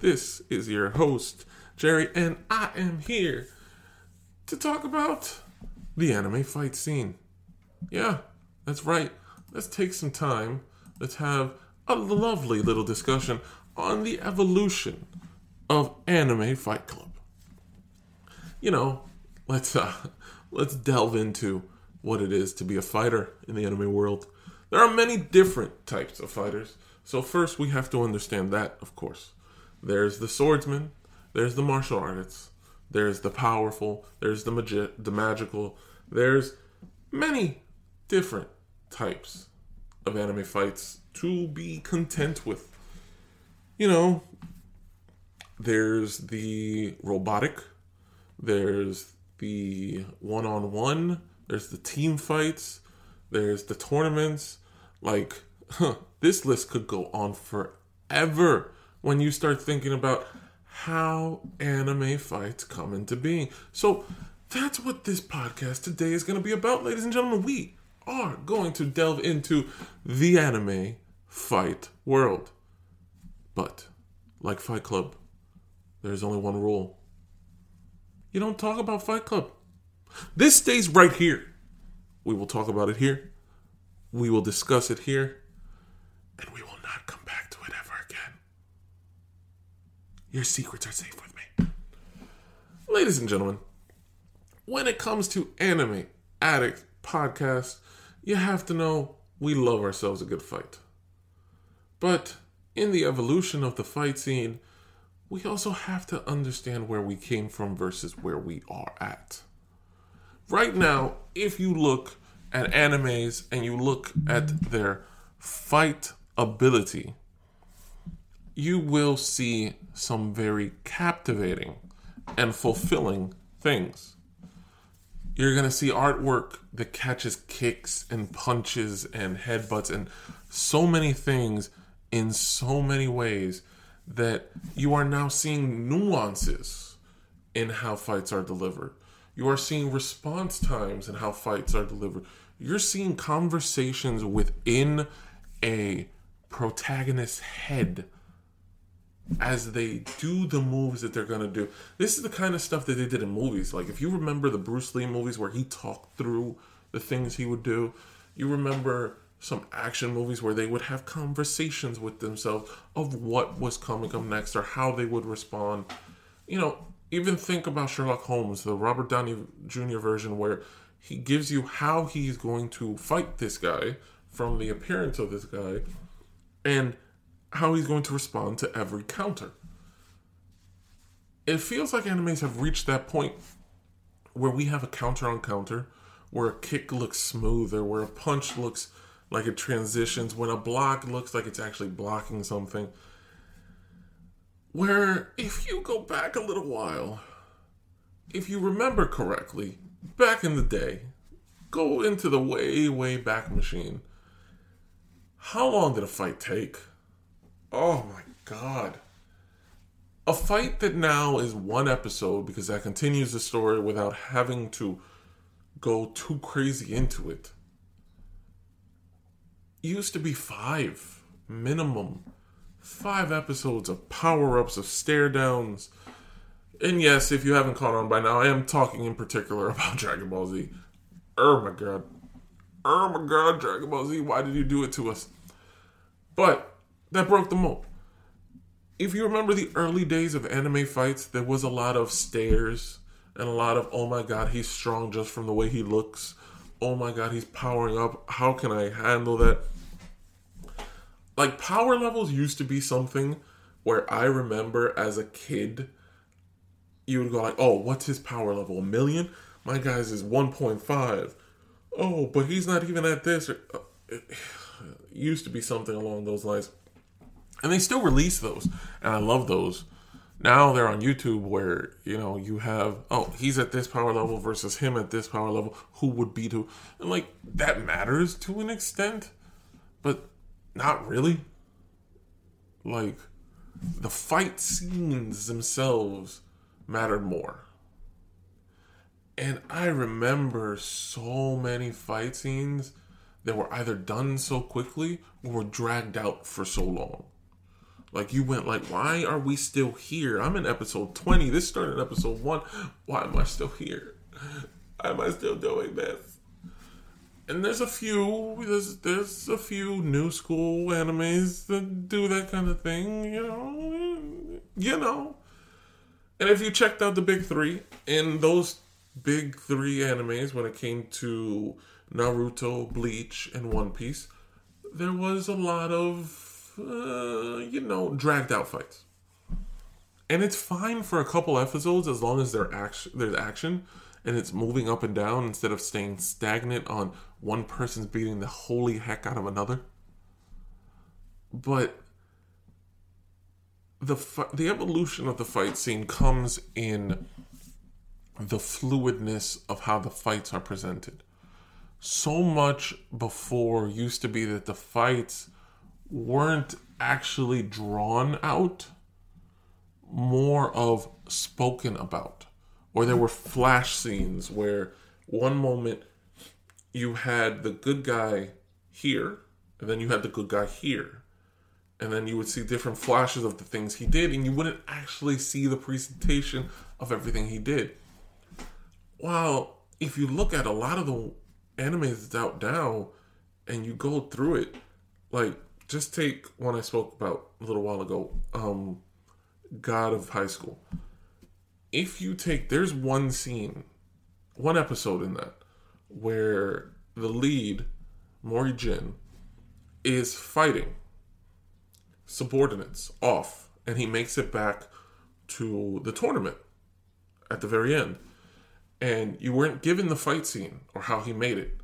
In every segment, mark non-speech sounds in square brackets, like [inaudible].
This is your host, Jerry, and I am here to talk about the anime fight scene. Yeah, that's right. Let's take some time. Let's have a lovely little discussion on the evolution of Anime Fight Club. You know, let's uh, [laughs] let's delve into what it is to be a fighter in the anime world. There are many different types of fighters. So first we have to understand that, of course. There's the swordsman, there's the martial artists, there's the powerful, there's the magi- the magical, there's many different types of anime fights to be content with. You know, there's the robotic, there's the one on one, there's the team fights, there's the tournaments. Like, huh, this list could go on forever when you start thinking about how anime fights come into being. So, that's what this podcast today is going to be about, ladies and gentlemen. We are going to delve into the anime fight world. But, like Fight Club, there's only one rule you don't talk about Fight Club. This stays right here. We will talk about it here. We will discuss it here. And we will not come back to it ever again. Your secrets are safe with me. Ladies and gentlemen, when it comes to Anime Addict podcast, you have to know we love ourselves a good fight. But in the evolution of the fight scene, we also have to understand where we came from versus where we are at. Right now, if you look at animes and you look at their fight ability, you will see some very captivating and fulfilling things. You're to see artwork that catches kicks and punches and headbutts and so many things in so many ways that you are now seeing nuances in how fights are delivered. You are seeing response times and how fights are delivered. You're seeing conversations within a protagonist's head as they do the moves that they're to do. This is the kind of stuff that they did in movies. Like, if you remember the Bruce Lee movies where he talked through the things he would do, you remember some action movies where they would have conversations with themselves of what was coming up next or how they would respond. You know, even think about Sherlock Holmes, the Robert Downey Jr. version, where he gives you how he's going to fight this guy from the appearance of this guy and how he's going to respond to every counter. It feels like animes have reached that point where we have a counter on counter, where a kick looks smoother, where a punch looks like it transitions, when a block looks like it's actually blocking something. Where, if you go back a little while, if you remember correctly, back in the day, go into the way, way back machine. How long did a fight take? Oh my god. A fight that now is one episode because that continues the story without having to go too crazy into it. Used to be five minimum. Five episodes of power ups, of stare downs. And yes, if you haven't caught on by now, I am talking in particular [laughs] about Dragon Ball Z. Oh my god. Oh my god, Dragon Ball Z, why did you do it to us? But that broke the mold. If you remember the early days of anime fights, there was a lot of stares and a lot of, oh my god, he's strong just from the way he looks. Oh my god, he's powering up. How can I handle that? Like, power levels used to be something where I remember as a kid, you would go like, oh, what's his power level? A million? My guy's is 1.5. Oh, but he's not even at this. Uh, [sighs] it used to be something along those lines and they still release those and i love those Now they're on YouTube where, you know, you have, oh, he's at this power level versus him at this power level. Who would beat who? And like, that matters to an extent, but not really. Like, the fight scenes themselves mattered more. And I remember so many fight scenes that were either done so quickly or dragged out for so long. Like you went like, why are we still here? I'm in episode 20. This started in episode 1. Why am I still here? Why am I still doing this? And there's a few there's there's a few new school animes that do that kind of thing, you know. You know. And if you checked out the big three, in those big three animes when it came to Naruto, Bleach, and One Piece, there was a lot of, uh, you know, dragged out fights. And it's fine for a couple episodes as long as there's action and it's moving up and down instead of staying stagnant on one person's beating the holy heck out of another. But the the evolution of the fight scene comes in the fluidness of how the fights are presented. So much before used to be that the fights weren't actually drawn out, more of spoken about. Or there were flash scenes where one moment you had the good guy here, and then you had the good guy here. And then you would see different flashes of the things he did, and you wouldn't actually see the presentation of everything he did while if you look at a lot of the animes out now and you go through it, like just take one I spoke about a little while ago, um, God of High School. If you take, there's one scene, one episode in that where the lead, Mori Jin, is fighting subordinates off, and he makes it back to the tournament at the very end and you weren't given the fight scene or how he made it.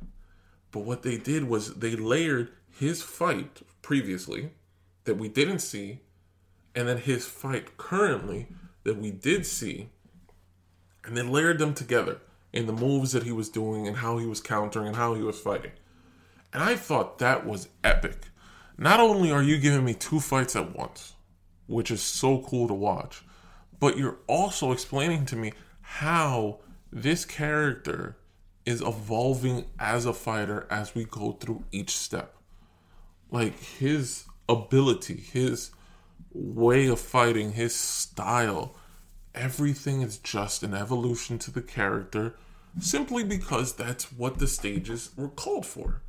But what they did was they layered his fight previously that we didn't see, and then his fight currently that we did see, and then layered them together in the moves that he was doing and how he was countering and how he was fighting. And I thought that was epic. Not only are you giving me two fights at once, which is so cool to watch, but you're also explaining to me how this character is evolving as a fighter as we go through each step. Like his ability, his way of fighting, his style, everything is just an evolution to the character simply because that's what the stages were called for.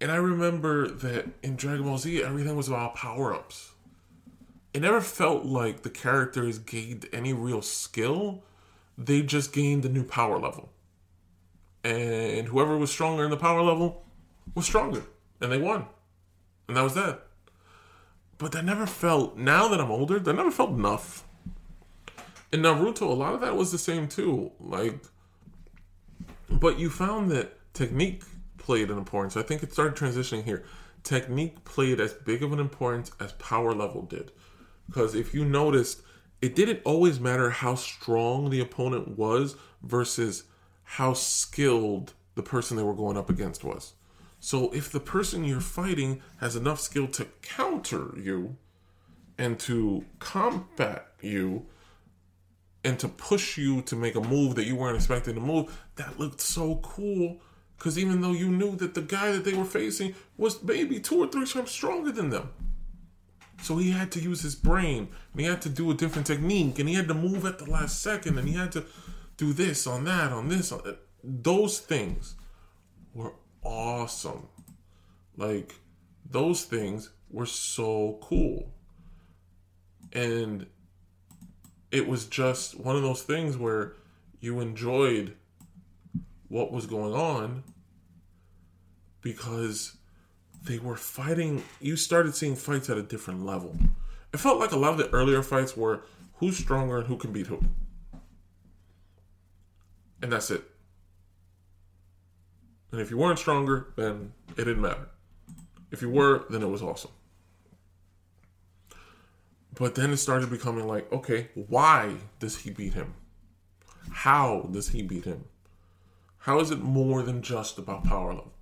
And I remember that in Dragon Ball Z, everything was about power ups. It never felt like the characters gained any real skill they just gained a new power level. And whoever was stronger in the power level was stronger. And they won. And that was that. But that never felt, now that I'm older, that never felt enough. In Naruto, a lot of that was the same too. Like, but you found that technique played an importance. I think it started transitioning here. Technique played as big of an importance as power level did. Because if you noticed, it didn't always matter how strong the opponent was versus how skilled the person they were going up against was. So if the person you're fighting has enough skill to counter you and to combat you and to push you to make a move that you weren't expecting to move, that looked so cool. Because even though you knew that the guy that they were facing was maybe two or three times stronger than them, so he had to use his brain and he had to do a different technique and he had to move at the last second and he had to do this on that, on this. On that. Those things were awesome. Like, those things were so cool. And it was just one of those things where you enjoyed what was going on because they were fighting. You started seeing fights at a different level. It felt like a lot of the earlier fights were who's stronger and who can beat who. And that's it. And if you weren't stronger, then it didn't matter. If you were, then it was awesome. But then it started becoming like, okay, why does he beat him? How does he beat him? How is it more than just about power level?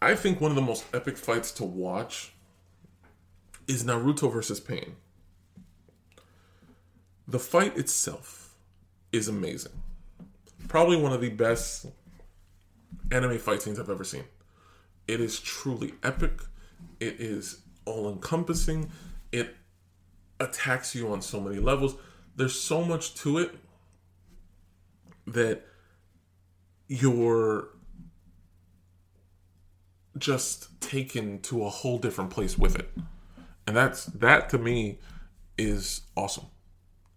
I think one of the most epic fights to watch is Naruto versus Pain. The fight itself is amazing. Probably one of the best anime fight scenes I've ever seen. It is truly epic. It is all encompassing. It attacks you on so many levels. There's so much to it that you're just taken to a whole different place with it. And that's that to me is awesome.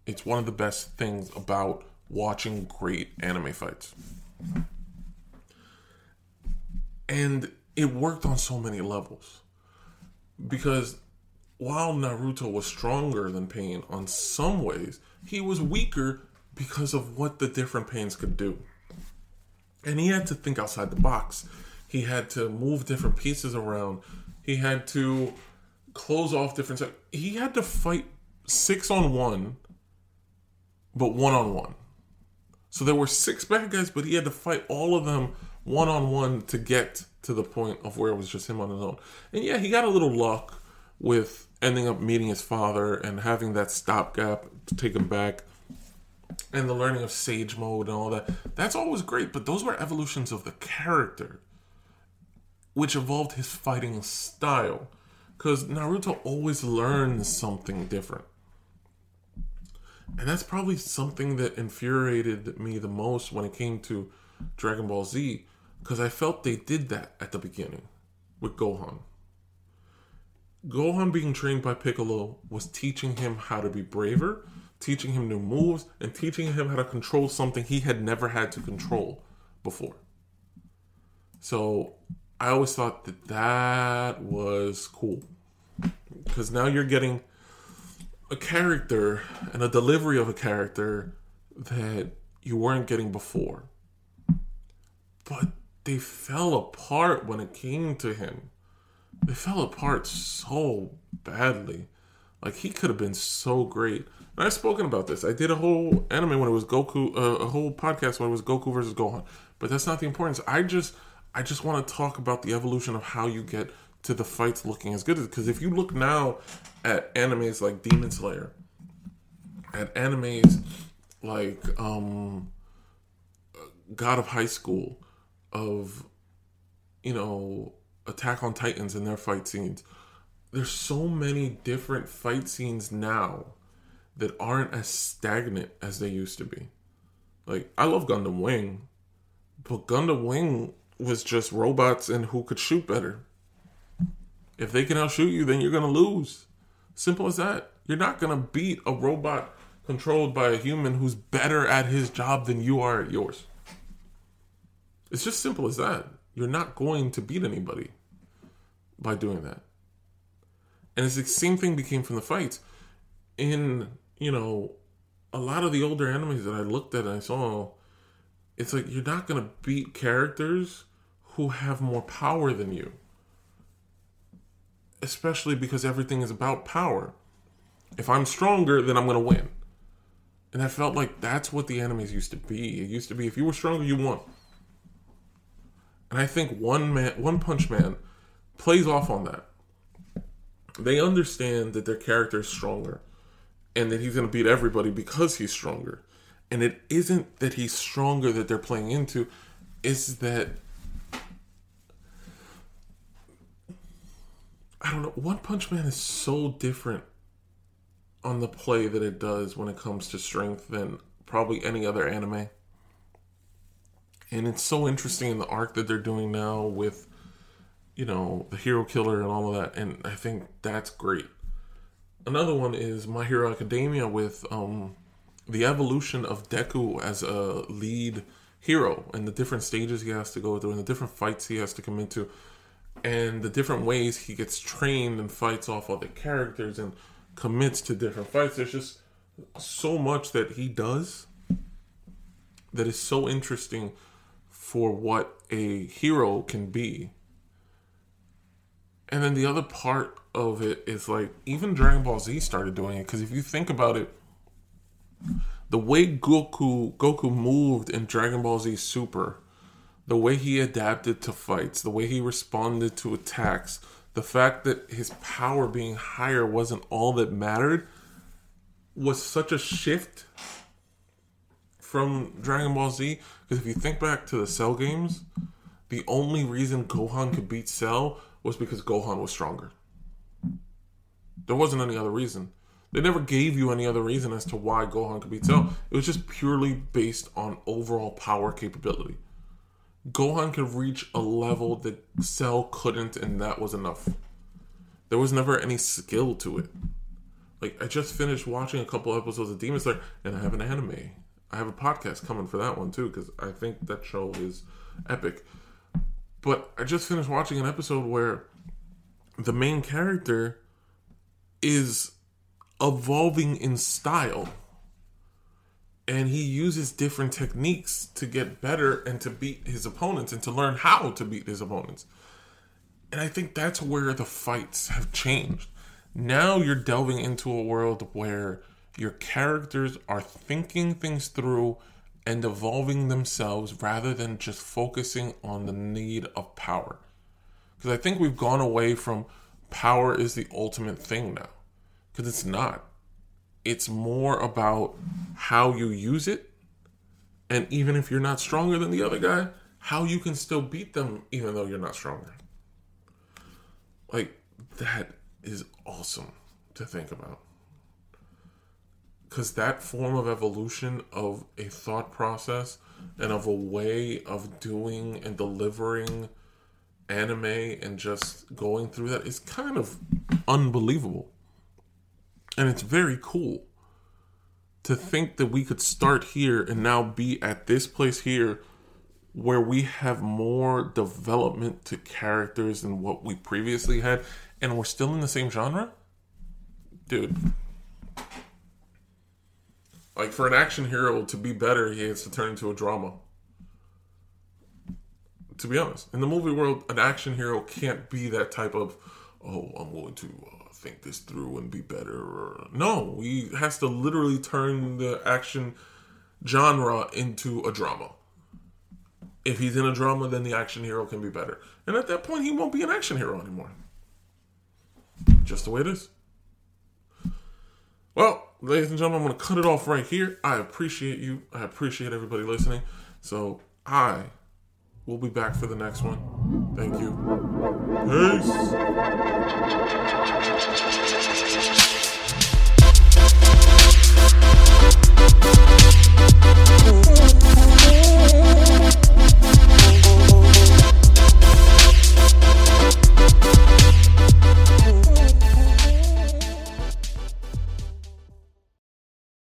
It's one of the best things about watching great anime fights. And it worked on so many levels. Because while Naruto was stronger than Pain on some ways, he was weaker because of what the different pains could do. And he had to think outside the box. He had to move different pieces around. He had to close off different. He had to fight six on one, but one on one. So there were six bad guys, but he had to fight all of them one on one to get to the point of where it was just him on his own. And yeah, he got a little luck with ending up meeting his father and having that stopgap to take him back and the learning of sage mode and all that. That's always great, but those were evolutions of the character, which evolved his fighting style. Because Naruto always learns something different. And that's probably something that infuriated me the most when it came to Dragon Ball Z, because I felt they did that at the beginning with Gohan. Gohan being trained by Piccolo was teaching him how to be braver teaching him new moves, and teaching him how to control something he had never had to control before. So I always thought that that was cool because now you're getting a character and a delivery of a character that you weren't getting before. But they fell apart when it came to him. They fell apart so badly. Like he could have been so great. And I've spoken about this. I did a whole anime when it was Goku, uh, a whole podcast when it was Goku versus Gohan. But that's not the importance. I just, I just want to talk about the evolution of how you get to the fights looking as good as. Because if you look now at animes like Demon Slayer, at animes like um, God of High School, of you know Attack on Titans and their fight scenes. There's so many different fight scenes now that aren't as stagnant as they used to be. Like I love Gundam Wing, but Gundam Wing was just robots and who could shoot better. If they can outshoot you, then you're gonna lose. Simple as that. You're not gonna beat a robot controlled by a human who's better at his job than you are at yours. It's just simple as that. You're not going to beat anybody by doing that. And it's the same thing became from the fights. In you know, a lot of the older enemies that I looked at and I saw, it's like you're not gonna beat characters who have more power than you. Especially because everything is about power. If I'm stronger, then I'm gonna win. And I felt like that's what the enemies used to be. It used to be if you were stronger, you won. And I think one man, One Punch Man, plays off on that. They understand that their character is stronger and that he's going to beat everybody because he's stronger. And it isn't that he's stronger that they're playing into, is that I don't know. One Punch Man is so different on the play that it does when it comes to strength than probably any other anime. And it's so interesting in the arc that they're doing now with, you know, the hero killer and all of that. And I think that's great another one is My Hero Academia with um, the evolution of Deku as a lead hero and the different stages he has to go through and the different fights he has to come into and the different ways he gets trained and fights off other characters and commits to different fights. There's just so much that he does that is so interesting for what a hero can be. And then the other part of it is like even Dragon Ball Z started doing it because if you think about it, the way Goku Goku moved in Dragon Ball Z Super, the way he adapted to fights, the way he responded to attacks, the fact that his power being higher wasn't all that mattered was such a shift from Dragon Ball Z. Because if you think back to the Cell games, the only reason Gohan could beat Cell was because Gohan was stronger. There wasn't any other reason. They never gave you any other reason as to why Gohan could beat Cell. It was just purely based on overall power capability. Gohan could reach a level that Cell couldn't, and that was enough. There was never any skill to it. Like I just finished watching a couple episodes of Demon Slayer, and I have an anime. I have a podcast coming for that one too because I think that show is epic. But I just finished watching an episode where the main character is evolving in style. And he uses different techniques to get better and to beat his opponents and to learn how to beat his opponents. And I think that's where the fights have changed. Now you're delving into a world where your characters are thinking things through and evolving themselves rather than just focusing on the need of power. Because I think we've gone away from power is the ultimate thing now. Because it's not. It's more about how you use it. And even if you're not stronger than the other guy, how you can still beat them even though you're not stronger. Like, that is awesome to think about because that form of evolution of a thought process and of a way of doing and delivering anime and just going through that is kind of unbelievable. And it's very cool to think that we could start here and now be at this place here where we have more development to characters than what we previously had and we're still in the same genre. Dude, like for an action hero to be better, he has to turn into a drama. To be honest, in the movie world, an action hero can't be that type of, oh, I'm going to uh, think this through and be better. No, he has to literally turn the action genre into a drama. If he's in a drama, then the action hero can be better. And at that point, he won't be an action hero anymore. Just the way it is. Well, ladies and gentlemen, I'm going to cut it off right here. I appreciate you. I appreciate everybody listening. So I will be back for the next one. Thank you. Peace.